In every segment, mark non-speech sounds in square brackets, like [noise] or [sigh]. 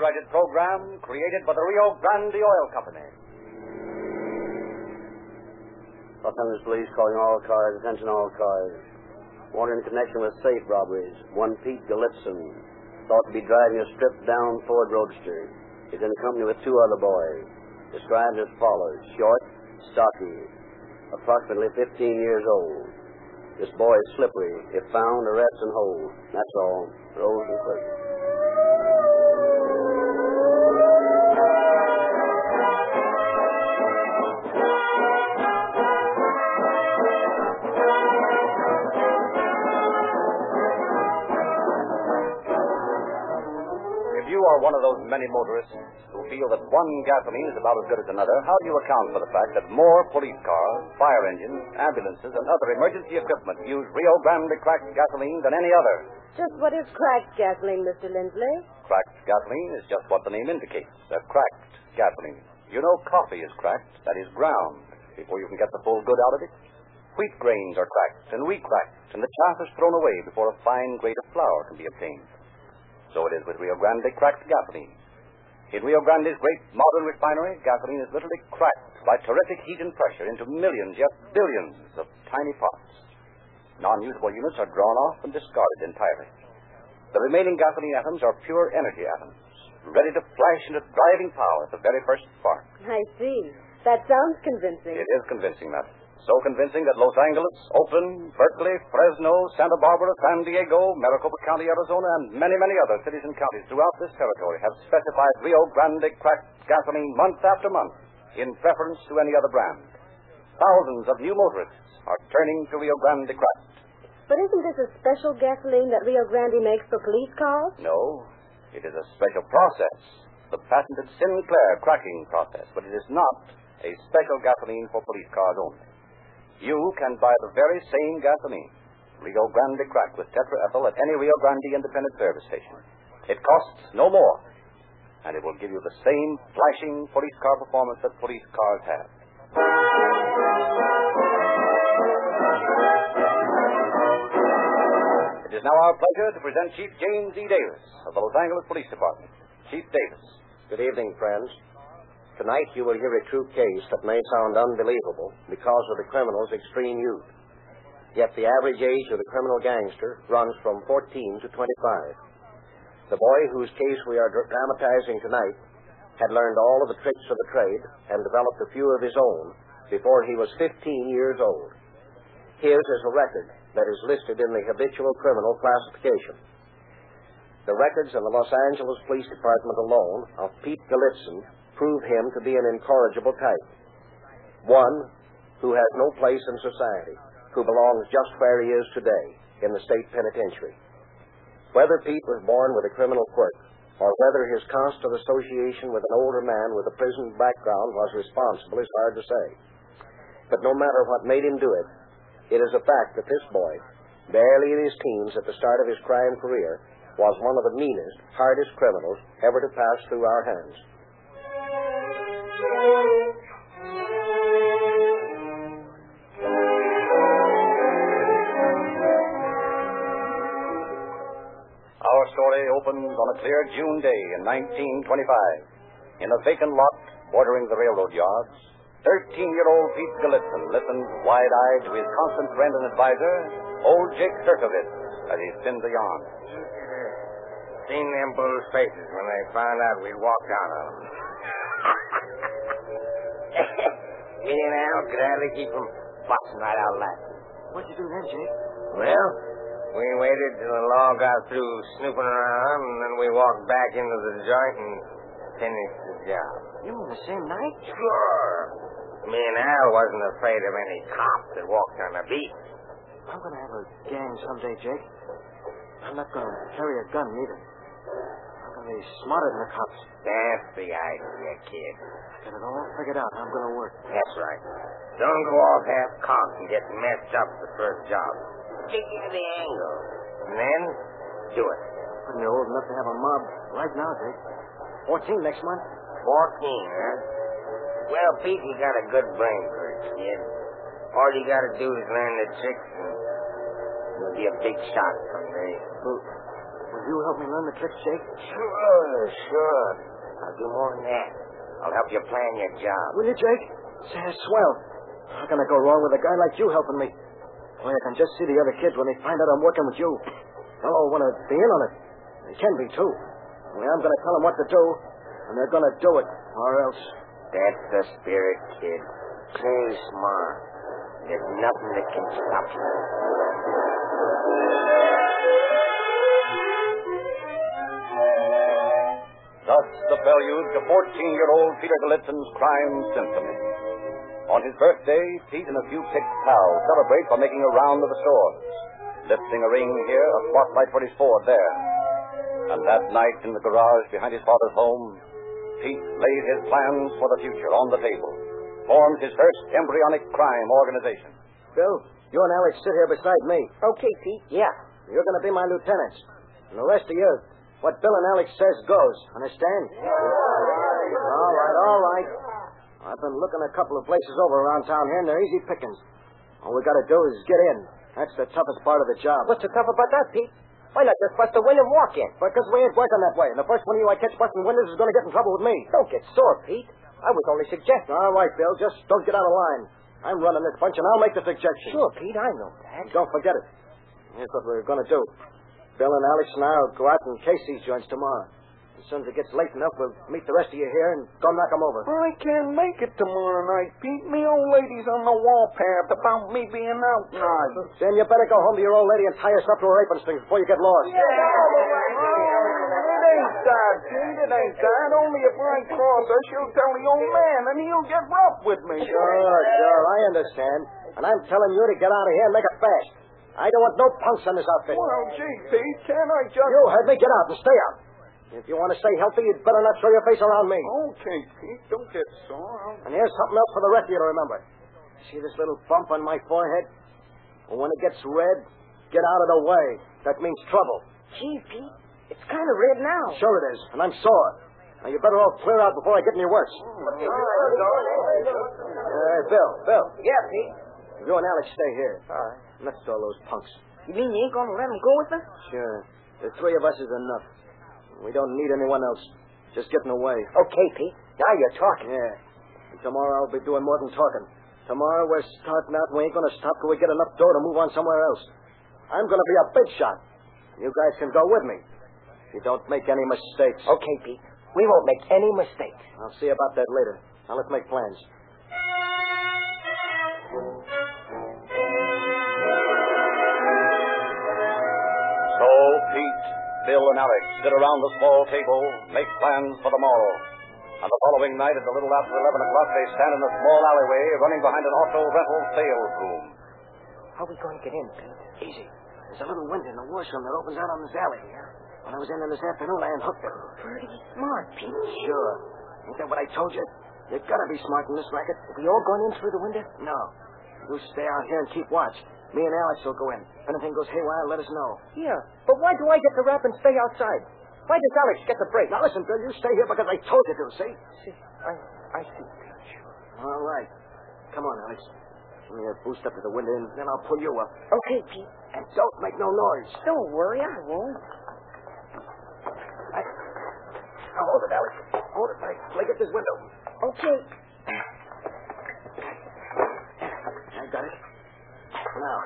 copyrighted program created by the Rio Grande Oil Company. Los Angeles Police calling all cars. Attention all cars. Warning in connection with safe robberies. One Pete Galitzin, thought to be driving a stripped-down Ford Roadster. He's in company with two other boys. Described as follows. Short, stocky, approximately 15 years old. This boy is slippery. If found, arrest and hold. That's all. Rose and quick. You are one of those many motorists who feel that one gasoline is about as good as another, how do you account for the fact that more police cars, fire engines, ambulances, and other emergency equipment use Rio Grande cracked gasoline than any other? Just what is cracked gasoline, Mr. Lindsley? Cracked gasoline is just what the name indicates, a cracked gasoline. You know coffee is cracked, that is ground, before you can get the full good out of it. Wheat grains are cracked and wheat cracked, and the chaff is thrown away before a fine grade of flour can be obtained. So it is with Rio Grande cracked gasoline. In Rio Grande's great modern refinery, gasoline is literally cracked by terrific heat and pressure into millions, yes, billions of tiny parts. Non-usable units are drawn off and discarded entirely. The remaining gasoline atoms are pure energy atoms, ready to flash into driving power at the very first spark. I see. That sounds convincing. It is convincing, that. So convincing that Los Angeles, Oakland, Berkeley, Fresno, Santa Barbara, San Diego, Maricopa County, Arizona, and many, many other cities and counties throughout this territory have specified Rio Grande cracked gasoline month after month in preference to any other brand. Thousands of new motorists are turning to Rio Grande cracked. But isn't this a special gasoline that Rio Grande makes for police cars? No, it is a special process, the patented Sinclair cracking process, but it is not a special gasoline for police cars only. You can buy the very same gasoline, Rio Grande cracked with tetraethyl at any Rio Grande independent service station. It costs no more, and it will give you the same flashing police car performance that police cars have. It is now our pleasure to present Chief James E. Davis of the Los Angeles Police Department. Chief Davis. Good evening, friends. Tonight you will hear a true case that may sound unbelievable because of the criminal's extreme youth. Yet the average age of the criminal gangster runs from 14 to 25. The boy whose case we are dramatizing tonight had learned all of the tricks of the trade and developed a few of his own before he was 15 years old. His is a record that is listed in the habitual criminal classification. The records in the Los Angeles Police Department alone of Pete Galitzin prove him to be an incorrigible type. One who has no place in society, who belongs just where he is today, in the state penitentiary. Whether Pete was born with a criminal quirk, or whether his constant association with an older man with a prison background was responsible is hard to say. But no matter what made him do it, it is a fact that this boy, barely in his teens at the start of his crime career, was one of the meanest, hardest criminals ever to pass through our hands. Our story opens on a clear June day in 1925. In a vacant lot bordering the railroad yards, 13-year-old Pete Galitzin listens wide-eyed to his constant friend and advisor, old Jake Serkovitz, as he spins the yarn. Seen them bulls' faces when they found out we walked out on them. [laughs] Get and Al. Could hardly keep from busting right out laughing. What'd you do then, Jake? Well, we waited till the law got through snooping around, and then we walked back into the joint and finished the job. You mean the same night? Sure. Me and Al wasn't afraid of any cop that walked on the beat. I'm gonna have a gang someday, Jake. I'm not gonna carry a gun either. I'm gonna smarter than the cops. That's the idea, kid. Get it all figured out how I'm gonna work. That's right. Don't go off half cocked and get messed up the first job. Take you to the angle. And then, do it. When you're old enough to have a mob right now, Jake. Fourteen next month. Fourteen, huh? Well, Pete, you got a good brain for it, kid. All you gotta do is learn the tricks and you'll be a big shot someday. Well, well Will you help me learn the tricks, Jake? Sure, sure. I'll do more than that. I'll help you plan your job. Will you, Jake? Say, that's swell. How can I go wrong with a guy like you helping me? Boy, I can just see the other kids when they find out I'm working with you. They'll all want to be in on it. They can be, too. Only I'm going to tell them what to do, and they're going to do it, or else. That's the spirit, kid. Play smart. There's nothing that can stop you. Thus the prelude to 14-year-old Peter Galitzin's crime symphony. On his birthday, Pete and a few picked pals celebrate by making a round of the stores. Lifting a ring here, a spotlight for his Ford there. And that night in the garage behind his father's home, Pete laid his plans for the future on the table. Formed his first embryonic crime organization. Bill, you and Alex sit here beside me. Okay, Pete. Yeah. You're going to be my lieutenants. And the rest of you, what Bill and Alex says goes. Understand? All right, all right. I've been looking a couple of places over around town here, and they're easy pickings. All we got to do is get in. That's the toughest part of the job. What's so tough about that, Pete? Why not just bust a window and walk in? Because we ain't working that way. And the first one of you I catch busting windows is going to get in trouble with me. Don't get sore, Pete. I was only suggesting. All right, Bill. Just don't get out of line. I'm running this bunch, and I'll make the suggestion. Sure, Pete, I know that. Don't forget it. Here's what we're going to do. Bill and Alex and I will go out and case these joints tomorrow. As soon as it gets late enough, we'll meet the rest of you here and go knock 'em over. I can't make it tomorrow night, Pete. Me old lady's on the warpath about me being out night. Then you better go home to your old lady and tie yourself to her apron strings before you get lost. Yeah. It ain't that, Pete. It ain't that. Only if I cross her, she'll tell the old man, and he'll get rough with me. Sure, sure, I understand. And I'm telling you to get out of here and make it fast. I don't want no punks in this outfit. Well, gee, Pete, can't I just... You heard me. Get out and stay out. If you want to stay healthy, you'd better not show your face around me. Okay, Pete, don't get sore. And here's something else for the rest of you to remember. See this little bump on my forehead? Well, when it gets red, get out of the way. That means trouble. Gee, Pete, it's kind of red now. Sure it is, and I'm sore. Now, you better all clear out before I get any worse. Uh, Bill, Bill, Yeah, Pete. You and Alex stay here. All right. Let's throw those punks. You mean you ain't gonna let them go with us? Sure. The three of us is enough. We don't need anyone else. Just getting away. Okay, Pete. Now you're talking. Yeah. And tomorrow I'll be doing more than talking. Tomorrow we're starting out and we ain't to stop till we get enough dough to move on somewhere else. I'm to be a big shot. You guys can go with me. You don't make any mistakes. Okay, Pete. We won't make any mistakes. I'll see about that later. Now let's make plans. Bill, and Alex sit around the small table, make plans for the morrow. And the following night, at a little after 11 o'clock, they stand in a small alleyway running behind an auto rental sales room. How are we going to get in, Pete? Easy. There's a little window in the washroom that opens out on this alley. Here. When I was in there this afternoon, I unhooked it. Pretty smart, Pete. Sure. Ain't that what I told you? You gotta be smart in this racket. Are we all going in through the window? No. You stay out here and keep watch. Me and Alex will go in. If anything goes haywire, let us know. Yeah. But why do I get the rap and stay outside? Why does Alex get the break? Now listen, Bill, you stay here because I told you to, see? See, I, I see. Sure. All right. Come on, Alex. Give me a boost up to the window, and then I'll pull you up. Okay, Pete. And don't make no noise. Don't worry, I won't. Now hold it, Alex. Hold it. I, I get this window. Okay. I got it. Now.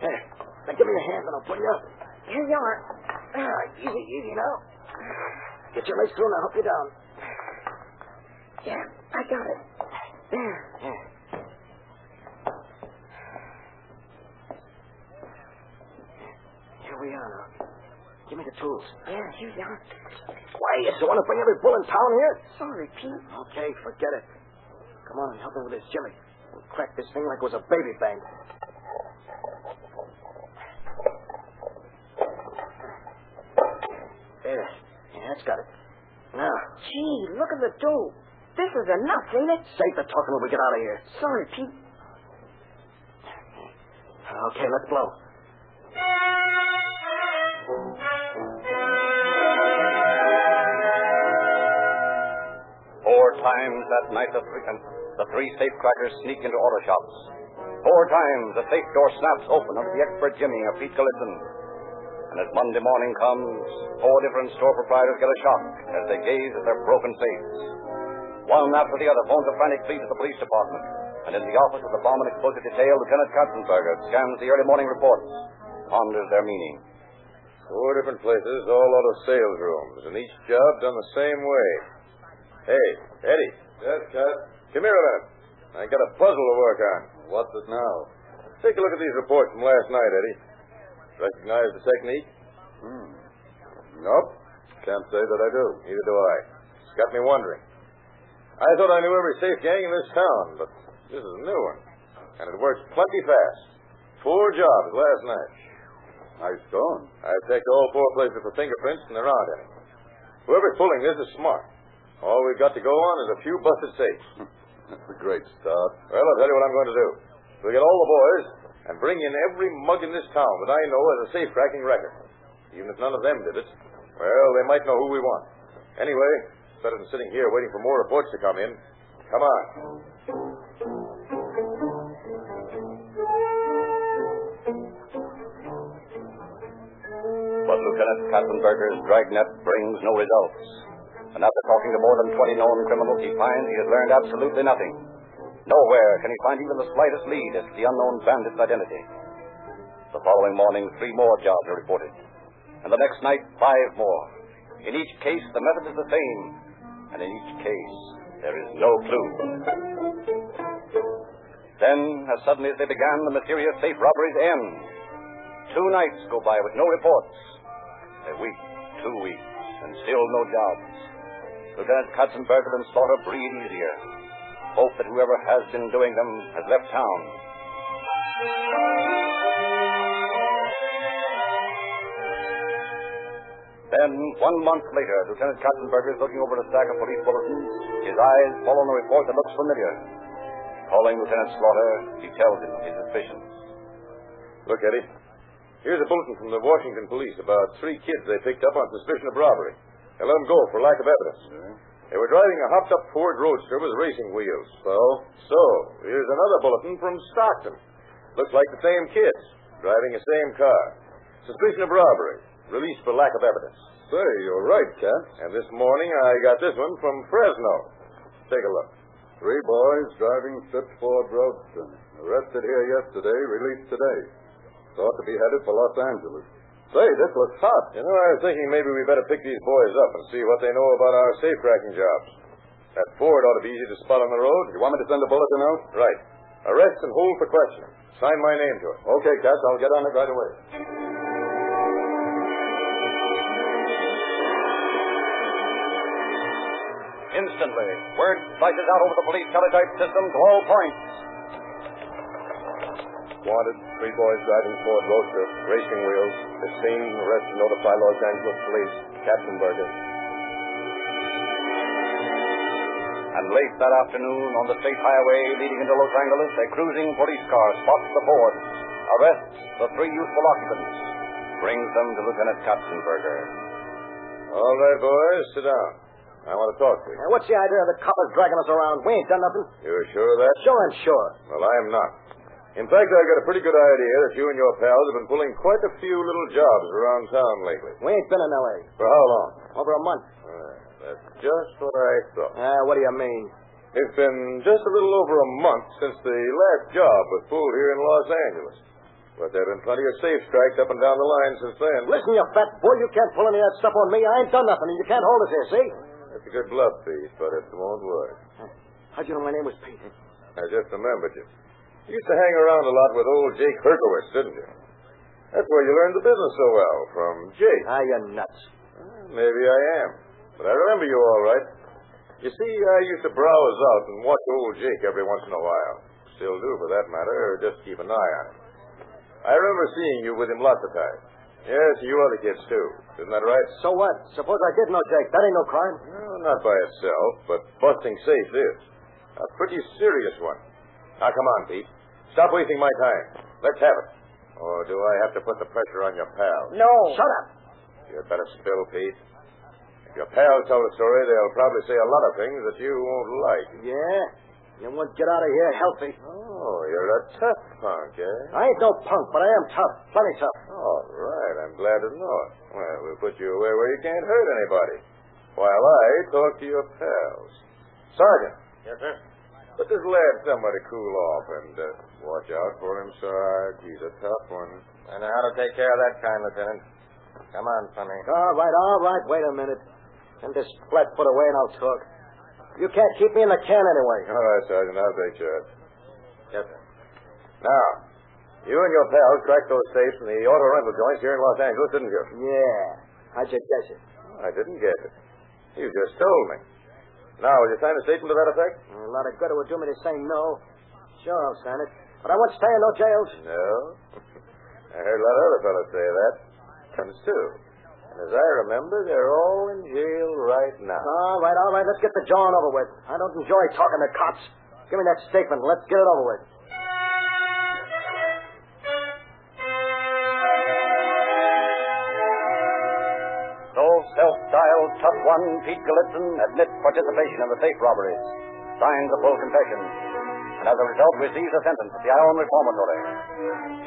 There. Now give me your hand and I'll pull you up. Here you are. Right, easy, easy now. Get your legs through and I'll help you down. Yeah, I got it. There. Yeah. Here we are now. Give me the tools. Yeah, here you are. Why, you still want to bring every bull in town here? Sorry, Pete. Okay, forget it. Come on and help me with this Jimmy. We'll crack this thing like it was a baby bank. There. Yeah, that's got it. Now, Gee, look at the dough. This is enough, ain't it? save the talking when we get out of here. Sorry, Pete. Okay, let's blow. Times that night, three, the three safecrackers sneak into auto shops. Four times the safe door snaps open under the expert Jimmy of Pete Galitzin. And as Monday morning comes, four different store proprietors get a shock as they gaze at their broken safes. One after the other phones a frantic plea to the police department. And in the office of the bomb and explosive detail, Lieutenant Katzenberger scans the early morning reports, ponders their meaning. Four different places, all out of sales rooms, and each job done the same way. Hey, Eddie. Yes, Cat. Come here a minute. I got a puzzle to work on. What's it now? Take a look at these reports from last night, Eddie. Recognize the technique? Hmm. Nope. Can't say that I do. Neither do I. It's got me wondering. I thought I knew every safe gang in this town, but this is a new one. And it works plenty fast. Four jobs last night. Nice going. I've checked all four places for fingerprints, and there aren't any. Whoever's pulling this is smart. All we've got to go on is a few busted safes. [laughs] That's a great start. Well, I'll tell you what I'm going to do. We'll get all the boys and bring in every mug in this town that I know has a safe cracking record. Even if none of them did it, well, they might know who we want. Anyway, it's better than sitting here waiting for more reports to come in. Come on. But Lieutenant Katzenberger's dragnet brings no results. And after talking to more than 20 known criminals, he finds he has learned absolutely nothing. Nowhere can he find even the slightest lead as to the unknown bandit's identity. The following morning, three more jobs are reported. And the next night, five more. In each case, the method is the same. And in each case, there is no clue. Then, as suddenly as they began, the mysterious safe robberies end. Two nights go by with no reports. A week, two weeks, and still no jobs. Lieutenant Katzenberger and Slaughter breathe easier. Hope that whoever has been doing them has left town. Then, one month later, Lieutenant Katzenberger is looking over a stack of police bulletins. His eyes fall on a report that looks familiar. Calling Lieutenant Slaughter, he tells him his suspicions. Look, Eddie. Here's a bulletin from the Washington police about three kids they picked up on suspicion of robbery. They let them go for lack of evidence. They were driving a hopped up Ford Roadster with racing wheels. So? So, here's another bulletin from Stockton. Looks like the same kids, driving the same car. Suspicion of robbery, released for lack of evidence. Say, you're right, Cat. And this morning I got this one from Fresno. Take a look. Three boys driving Phipps Ford Roadster. Arrested here yesterday, released today. Thought to be headed for Los Angeles. Say, this looks hot. You know, I was thinking maybe we better pick these boys up and see what they know about our safe cracking jobs. That Ford ought to be easy to spot on the road. You want me to send a bulletin out? Right. Arrest and hold for questioning. Sign my name to it. Okay, Cat, I'll get on it right away. Instantly, word flashes out over the police teletype system to all points. Wanted, three boys driving Ford Roadster, racing wheels. This scene, arrest notify Los Angeles Police. Katzenberger. And late that afternoon, on the state highway leading into Los Angeles, a cruising police car spots the Ford, arrests the three youthful occupants, brings them to Lieutenant Katzenberger. All right, boys, sit down. I want to talk to you. Now, what's the idea of the coppers dragging us around? We ain't done nothing. You're sure of that? Sure, I'm sure. Well, I am not. In fact, I've got a pretty good idea that you and your pals have been pulling quite a few little jobs around town lately. We ain't been in L.A. For how long? Over a month. Uh, that's just what I thought. Ah, what do you mean? It's been just a little over a month since the last job was pulled here in Los Angeles. But there have been plenty of safe strikes up and down the line since then. Listen, you fat boy, you can't pull any of that stuff on me. I ain't done nothing, and you can't hold us here, see? That's a good bluff, Pete, but it won't work. How'd you know my name was Pete? I just remembered you. You used to hang around a lot with old Jake Herkowitz, didn't you? That's where you learned the business so well, from Jake. Ah, you're nuts. Maybe I am. But I remember you all right. You see, I used to browse out and watch old Jake every once in a while. Still do, for that matter, or just keep an eye on him. I remember seeing you with him lots of times. Yes, you other kids, too. Isn't that right? So what? Suppose I did know Jake. That ain't no crime. Well, not by itself, but busting safes is. A pretty serious one. Now, come on, Pete. Stop wasting my time. Let's have it. Or do I have to put the pressure on your pals? No. Shut up. You'd better spill, Pete. If your pals tell the story, they'll probably say a lot of things that you won't like. Yeah? You won't get out of here healthy. Oh, you're a tough punk, eh? I ain't no punk, but I am tough. Plenty tough. All right, I'm I'm glad to know it. Well, we'll put you away where you can't hurt anybody. While I talk to your pals. Sergeant. Yes, sir. Put this lad somebody cool off and uh, watch out for him, Sarge. He's a tough one. I know how to take care of that kind, Lieutenant. Come on, Sonny. All right, all right. Wait a minute. Send this flat foot away and I'll talk. You can't keep me in the can anyway. All right, Sergeant. I'll take charge. Yes, sir. Now, you and your pals cracked those safes in the auto rental joints here in Los Angeles, didn't you? Yeah. How'd you guess it? I didn't guess it. You just told me. Now, will you sign a statement to that effect? A lot of good it would do me to say no. Sure, I'll sign it. But I won't stay in no jails. No. [laughs] I heard a lot of other fellows say that. Comes too. And as I remember, they're all in jail right now. All right, all right. Let's get the jawing over with. I don't enjoy talking to cops. Give me that statement. Let's get it over with. One Pete Galitzin admits participation in the safe robberies, signs a full confession, and as a result receives a sentence at the Ione Reformatory.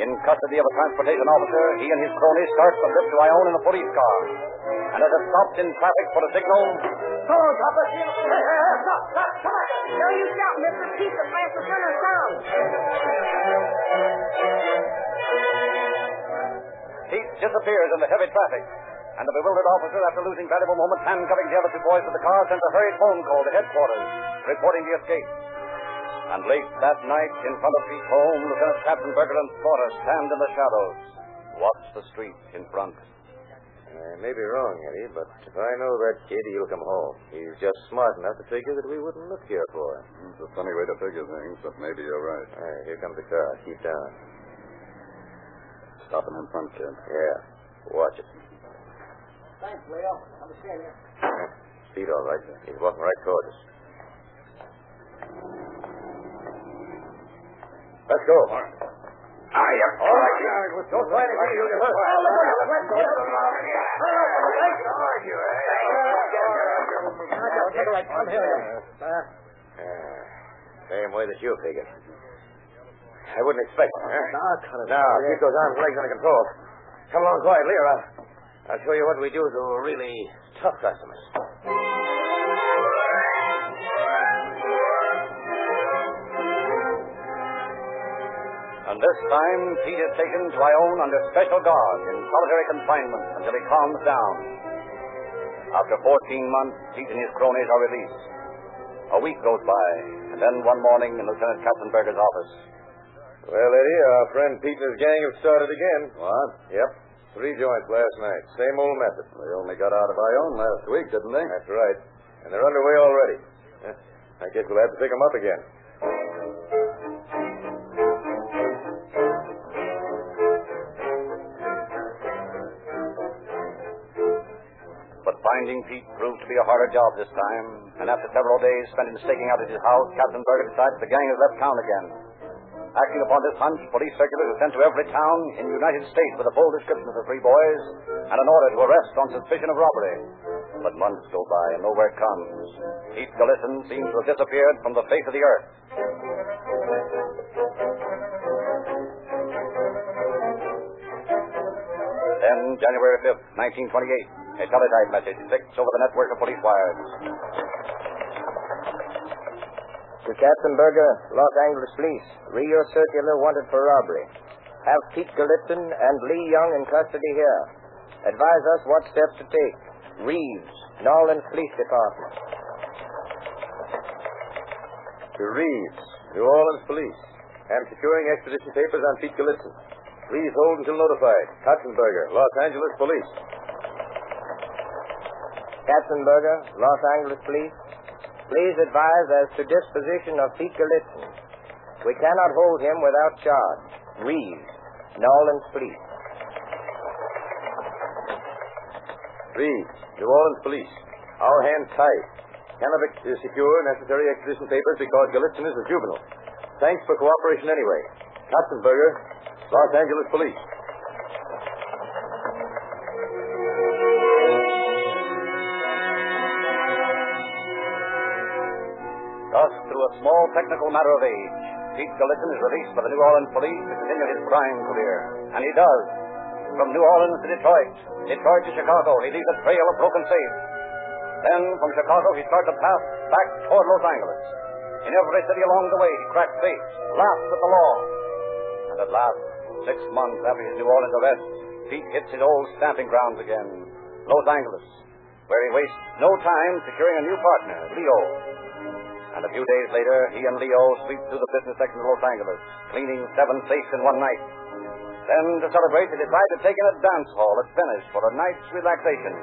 In custody of a transportation officer, he and his cronies start the trip to Ione in a police car. And as it stops in traffic for a signal, come on. No, you stop, mister. Keep the fastest center of town. Pete disappears in the heavy traffic. And the bewildered officer, after losing valuable moments handcuffing the other two boys to the car, sends a hurried phone call to headquarters, reporting the escape. And late that night, in front of Pete's home, Lieutenant Katzenberger and Slaughter stand in the shadows, watch the street in front. I may be wrong, Eddie, but if I know that kid, he'll come home. He's just smart enough to figure that we wouldn't look here for him. It's a funny way to figure things, but maybe you're right. All right, here comes the car. Keep down. Stopping in front, kid. Yeah. Watch it. Thanks, Leo. I'm seeing you. Speed all right. He's walking right towards us. Let's go. Ah, yeah. All right, yeah. Don't try anything. You'll get hurt. I'm here. Uh, same way that you figured. I wouldn't expect it, huh? Now, cut it. Now, keep those arms and legs under control. Come along quietly, or I'll, I'll show you what we do to really tough customers. And this time, Pete is taken to Ione under special guard in solitary confinement until he calms down. After 14 months, Pete and his cronies are released. A week goes by, and then one morning in Lieutenant Katzenberger's office. Well, Eddie, our friend Pete and his gang have started again. What? Yep. Three joints last night. Same old method. They only got out of Ione last week, didn't they? That's right. And they're underway already. I guess we'll have to pick them up again. But finding Pete proved to be a harder job this time, and after several days spent in staking out at his house, Katzenberger decides the gang has left town again. Acting upon this hunch, police circulars are sent to every town in the United States with a full description of the three boys and an order to arrest on suspicion of robbery. But months go by and no word comes. Pete Galitzin seems to have disappeared from the face of the earth. Then, January 5th, 1928, a teletype message clicks over the network of police wires. To Katzenberger, Los Angeles Police. Read your circular wanted for robbery. Have Pete Galitzin and Lee Young in custody here. Advise us what steps to take. Reeves, New Orleans Police Department. To Reeves, New Orleans Police. Am securing extradition papers on Pete Galitzin. Please hold until notified. Katzenberger, Los Angeles Police. Katzenberger, Los Angeles Police. Please advise as to disposition of Pete Galitzin. We cannot hold him without charge. Reeves, New Orleans Police. Reeves, New Orleans Police. Our hands tied. Ex- secure necessary extradition papers because Galitzin is a juvenile. Thanks for cooperation anyway. Katzenberger, Los Angeles Police. Thus, through a small technical matter of age, Pete Galitzin is released by the New Orleans police to continue his crime career. And he does. from New Orleans to Detroit, Detroit to Chicago. He leaves a trail of broken safes. Then from Chicago, he starts a path back toward Los Angeles. In every city along the way, he cracks safes, laughs at the law. And at last, six months after his New Orleans arrest, Pete hits his old stamping grounds again, Los Angeles, where he wastes no time securing a new partner, Leo. And a few days later, he and Leo sweep through the business section of Los Angeles, cleaning seven safes in one night. Then, to celebrate, they decide to take in a dance hall at Venice for a night's relaxation.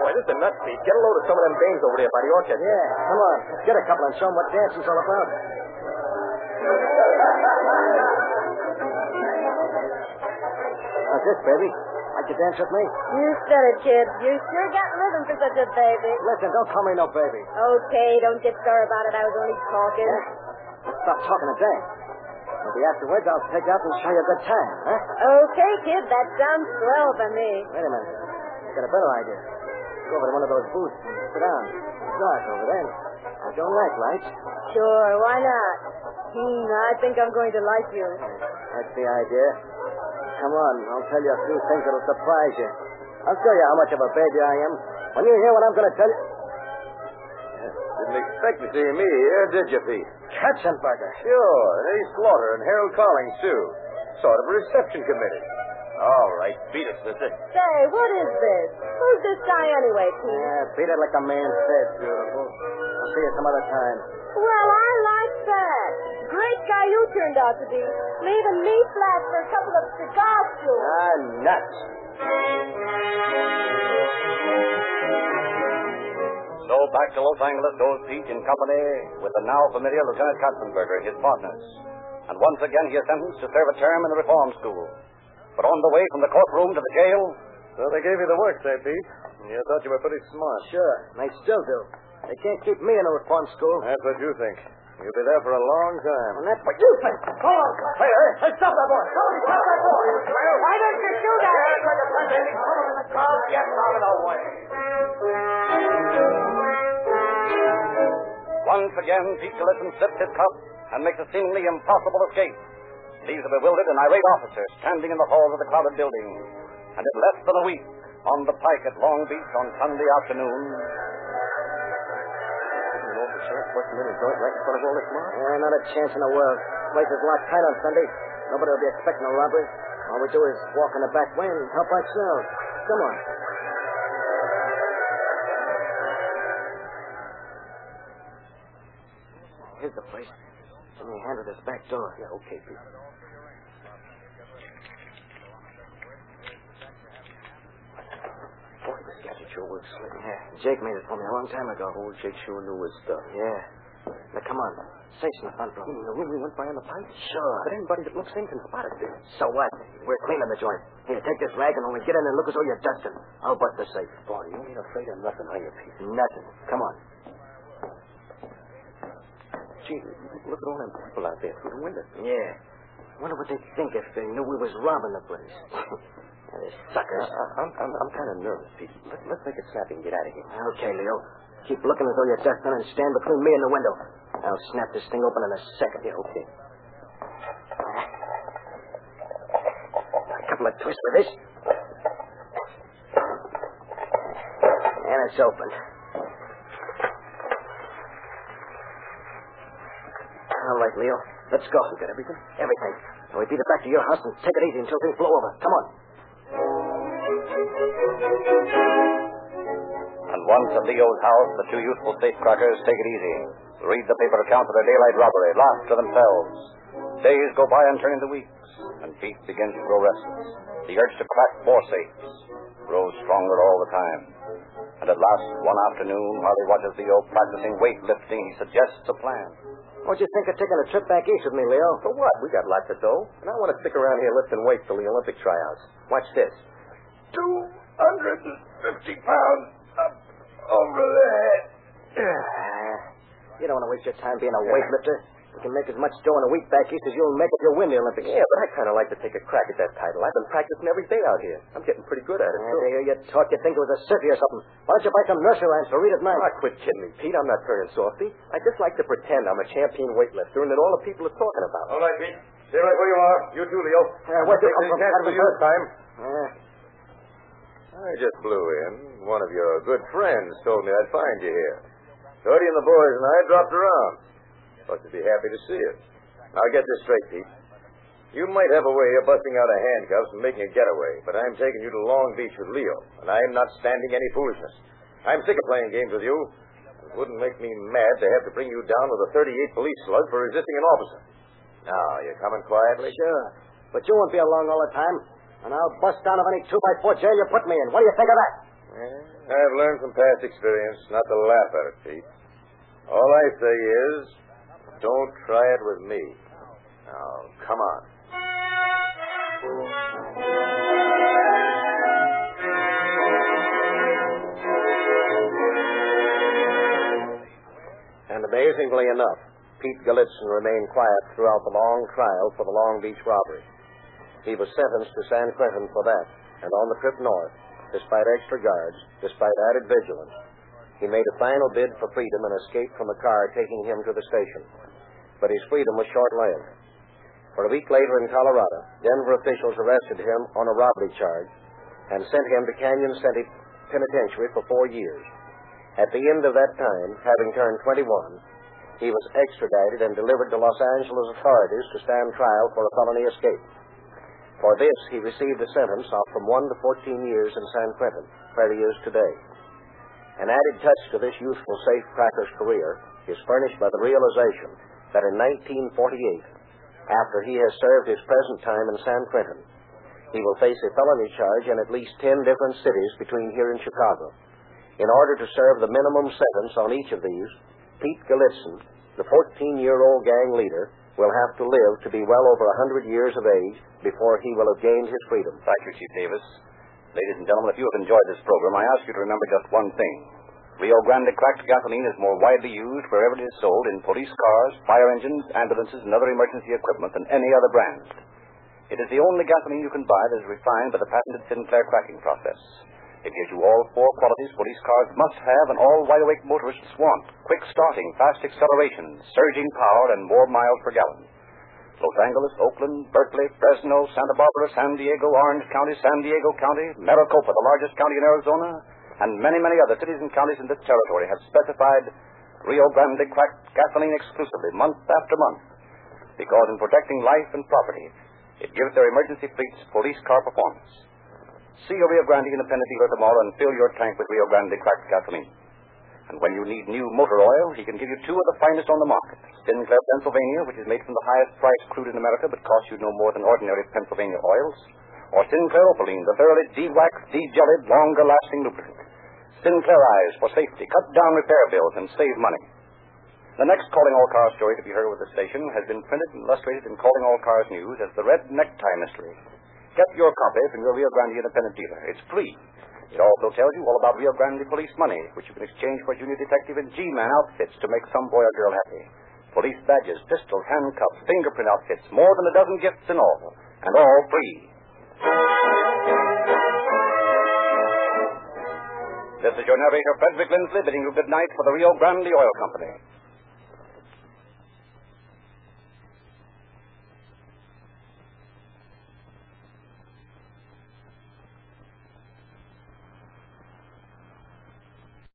Boy, this is nuts, Pete. Get a load of some of them dames over there by the orchard. Yeah, come on. Let's get a couple and show 'em what dancing's all about. How's this, baby? Like to dance with me? You said it, kid. You sure got rhythm for such a baby. Listen, don't call me no baby. Okay, don't get sore about it. I was only talking. Stop talking and dance. Maybe afterwards I'll take you out and show you a good time, huh? Okay, kid. That sounds swell for me. Wait a minute. I got a better idea. Go over to one of those booths and sit down. It's dark over there. I don't like lights. Sure, why not? Hmm, I think I'm going to like you. That's the idea. Come on, I'll tell you a few things that'll surprise you. I'll show you how much of a baby I am. When you hear what I'm going to tell you... Didn't expect to see me here, did you, Pete? Katzenberger. Sure. And Ace Slaughter and Harold Collins, too. Sort of a reception committee. All right, beat it, sister. Say, what is this? Who's this guy anyway, Pete? Yeah, beat it like a man said, beautiful. I'll see you some other time. Well, I like that. Great guy you turned out to be. Leaving me flat for a couple of cigar stools. Ah, nuts. So back to Los Angeles goes Pete in company with the now familiar Lieutenant Katzenberger, his partners. And once again he is sentenced to serve a term in the reform school. But on the way from the courtroom to the jail, So they gave you the work, say, Pete. You thought you were pretty smart. Sure, and they still do. They can't keep me in a reform school. That's what you think. You'll be there for a long time. And that's what you think. Hold on. Hey, hey, hey, stop that boy. Stop that boy. Why don't you do that? Get out of the way. once again Pete Gillespie slips his cup and makes a seemingly impossible escape. Leaves a bewildered and irate officer standing in the halls of the crowded building. And in less than a week, on the pike at Long Beach on Sunday afternoon, Busting in a joint right in front of all this mob? Yeah, not a chance in the world. Place is locked tight on Sunday. Nobody will be expecting a robbery. All we do is walk in the back way and help ourselves. Come on. Here's the place. Give me a hand with this back door. Yeah, okay, Pete. Boy, this gadget sure works slick. Yeah, Jake made it for me a long time ago. Old Jake sure knew his stuff. Yeah. Now, come on. Safe's in the front room. The room we went by on the pipe? Sure. But anybody that looks in can spot it there. So what? We're cleaning the joint. Here, take this rag, and when we get in and look as though you're dusting, I'll bust the safe. Boy, you ain't afraid of nothing, are you, Pete? Nothing. Come on. Gee, look at all them people out there through the window. Yeah. Wonder what they'd think if they knew we was robbing the place. [laughs] suckers. I, I'm, I'm, I'm kind of nervous, Pete. Let, let's make it snappy and get out of here. Okay, Leo. Keep looking as though you're dusting and stand between me and the window. I'll snap this thing open in a second. Yeah, okay. A couple of twists with this. And it's open. All right, Leo. Let's go. You got everything? Everything. Now we beat it back to your house and take it easy until things blow over. Come on. And once at Leo's house, the two youthful safecrackers take it easy. Read the paper accounts of their daylight robbery, laugh to themselves. Days go by and turn into weeks, and Pete begins to grow restless. The urge to crack more safes grows stronger all the time. And at last, one afternoon, while he watches Leo practicing weightlifting, he suggests a plan. What'd you think of taking a trip back east with me, Leo? For what? We got lots of dough. And I want to stick around here lifting weights till the Olympic tryouts. Watch this. 250 pounds up over the head. Ah, you don't want to waste your time being a weightlifter. We can make as much dough in a week back east as you'll make if you win the Olympics. Yeah, but I kind of like to take a crack at that title. I've been practicing every day out here. I'm getting pretty good at it, Yeah, too. to hear you talk, you'd think it was a city or something. Why don't you buy some nursery rhymes to read at night? Ah, quit kidding me, Pete. I'm not turning softy. I just like to pretend I'm a champion weightlifter and that all the people are talking about. All right, Pete. Stay right where you are. You too, Leo. Yeah, where'd you Take come from? chance Out of you this time. Yeah. I just blew in. One of your good friends told me I'd find you here. Shorty and the boys and I dropped around. Thought you'd be happy to see us. Now get this straight, Pete. You might have a way of busting out of handcuffs and making a getaway, but I'm taking you to Long Beach with Leo, and I'm not standing any foolishness. I'm sick of playing games with you. It wouldn't make me mad to have to bring you down with a 38 police slug for resisting an officer. Now, you're coming quietly? Sure. But you won't be along all the time. And I'll bust down of any two by four jail you put me in. What do you think of that? Yeah, I've learned from past experience not to laugh at it, Pete. All I say is, don't try it with me. Now, come on. And amazingly enough, Pete Galitzin remained quiet throughout the long trial for the Long Beach robbery. He was sentenced to San Quentin for that, and on the trip north, despite extra guards, despite added vigilance, he made a final bid for freedom and escaped from a car taking him to the station. But his freedom was short-lived. For a week later in Colorado, Denver officials arrested him on a robbery charge and sent him to Cañon City Penitentiary for four years. At the end of that time, having turned 21, he was extradited and delivered to Los Angeles authorities to stand trial for a felony escape. For this, he received a sentence of from 1 to 14 years in San Quentin, where he is today. An added touch to this youthful safe cracker's career is furnished by the realization that in 1948, after he has served his present time in San Quentin, he will face a felony charge in at least 10 different cities between here and Chicago. In order to serve the minimum sentence on each of these, Pete Galitzin, the 14-year-old gang leader, will have to live to be well over a 100 years of age before he will have gained his freedom. Thank you, Chief Davis. Ladies and gentlemen, if you have enjoyed this program, I ask you to remember just one thing. Rio Grande cracked gasoline is more widely used wherever it is sold in police cars, fire engines, ambulances, and other emergency equipment than any other brand. It is the only gasoline you can buy that is refined by the patented Sinclair cracking process. It gives you all four qualities police cars must have and all wide-awake motorists want. Quick starting, fast acceleration, surging power, and more miles per gallon. Los Angeles, Oakland, Berkeley, Fresno, Santa Barbara, San Diego, Orange County, San Diego County, Maricopa, the largest county in Arizona, and many, many other cities and counties in this territory have specified Rio Grande cracked gasoline exclusively, month after month, because in protecting life and property, it gives their emergency fleets police car performance. See a Rio Grande independent dealer tomorrow and fill your tank with Rio Grande cracked gasoline. And when you need new motor oil, he can give you two of the finest on the market. Sinclair Pennsylvania, which is made from the highest priced crude in America but costs you no more than ordinary Pennsylvania oils. Or Sinclair Opaline, the thoroughly de-waxed, de-jellied, longer-lasting lubricant. Sinclairize for safety, cut down repair bills, and save money. The next Calling All Cars story to be heard with the station has been printed and illustrated in Calling All Cars News as The Red Necktie Mystery. Get your copy from your Rio Grande independent dealer. It's free. It also tells you all about Rio Grande police money, which you can exchange for junior detective and G-man outfits to make some boy or girl happy. Police badges, pistols, handcuffs, fingerprint outfits, more than a dozen gifts in all, and all free. This is your narrator, Frederick Lindsley, bidding you good night for the Rio Grande Oil Company.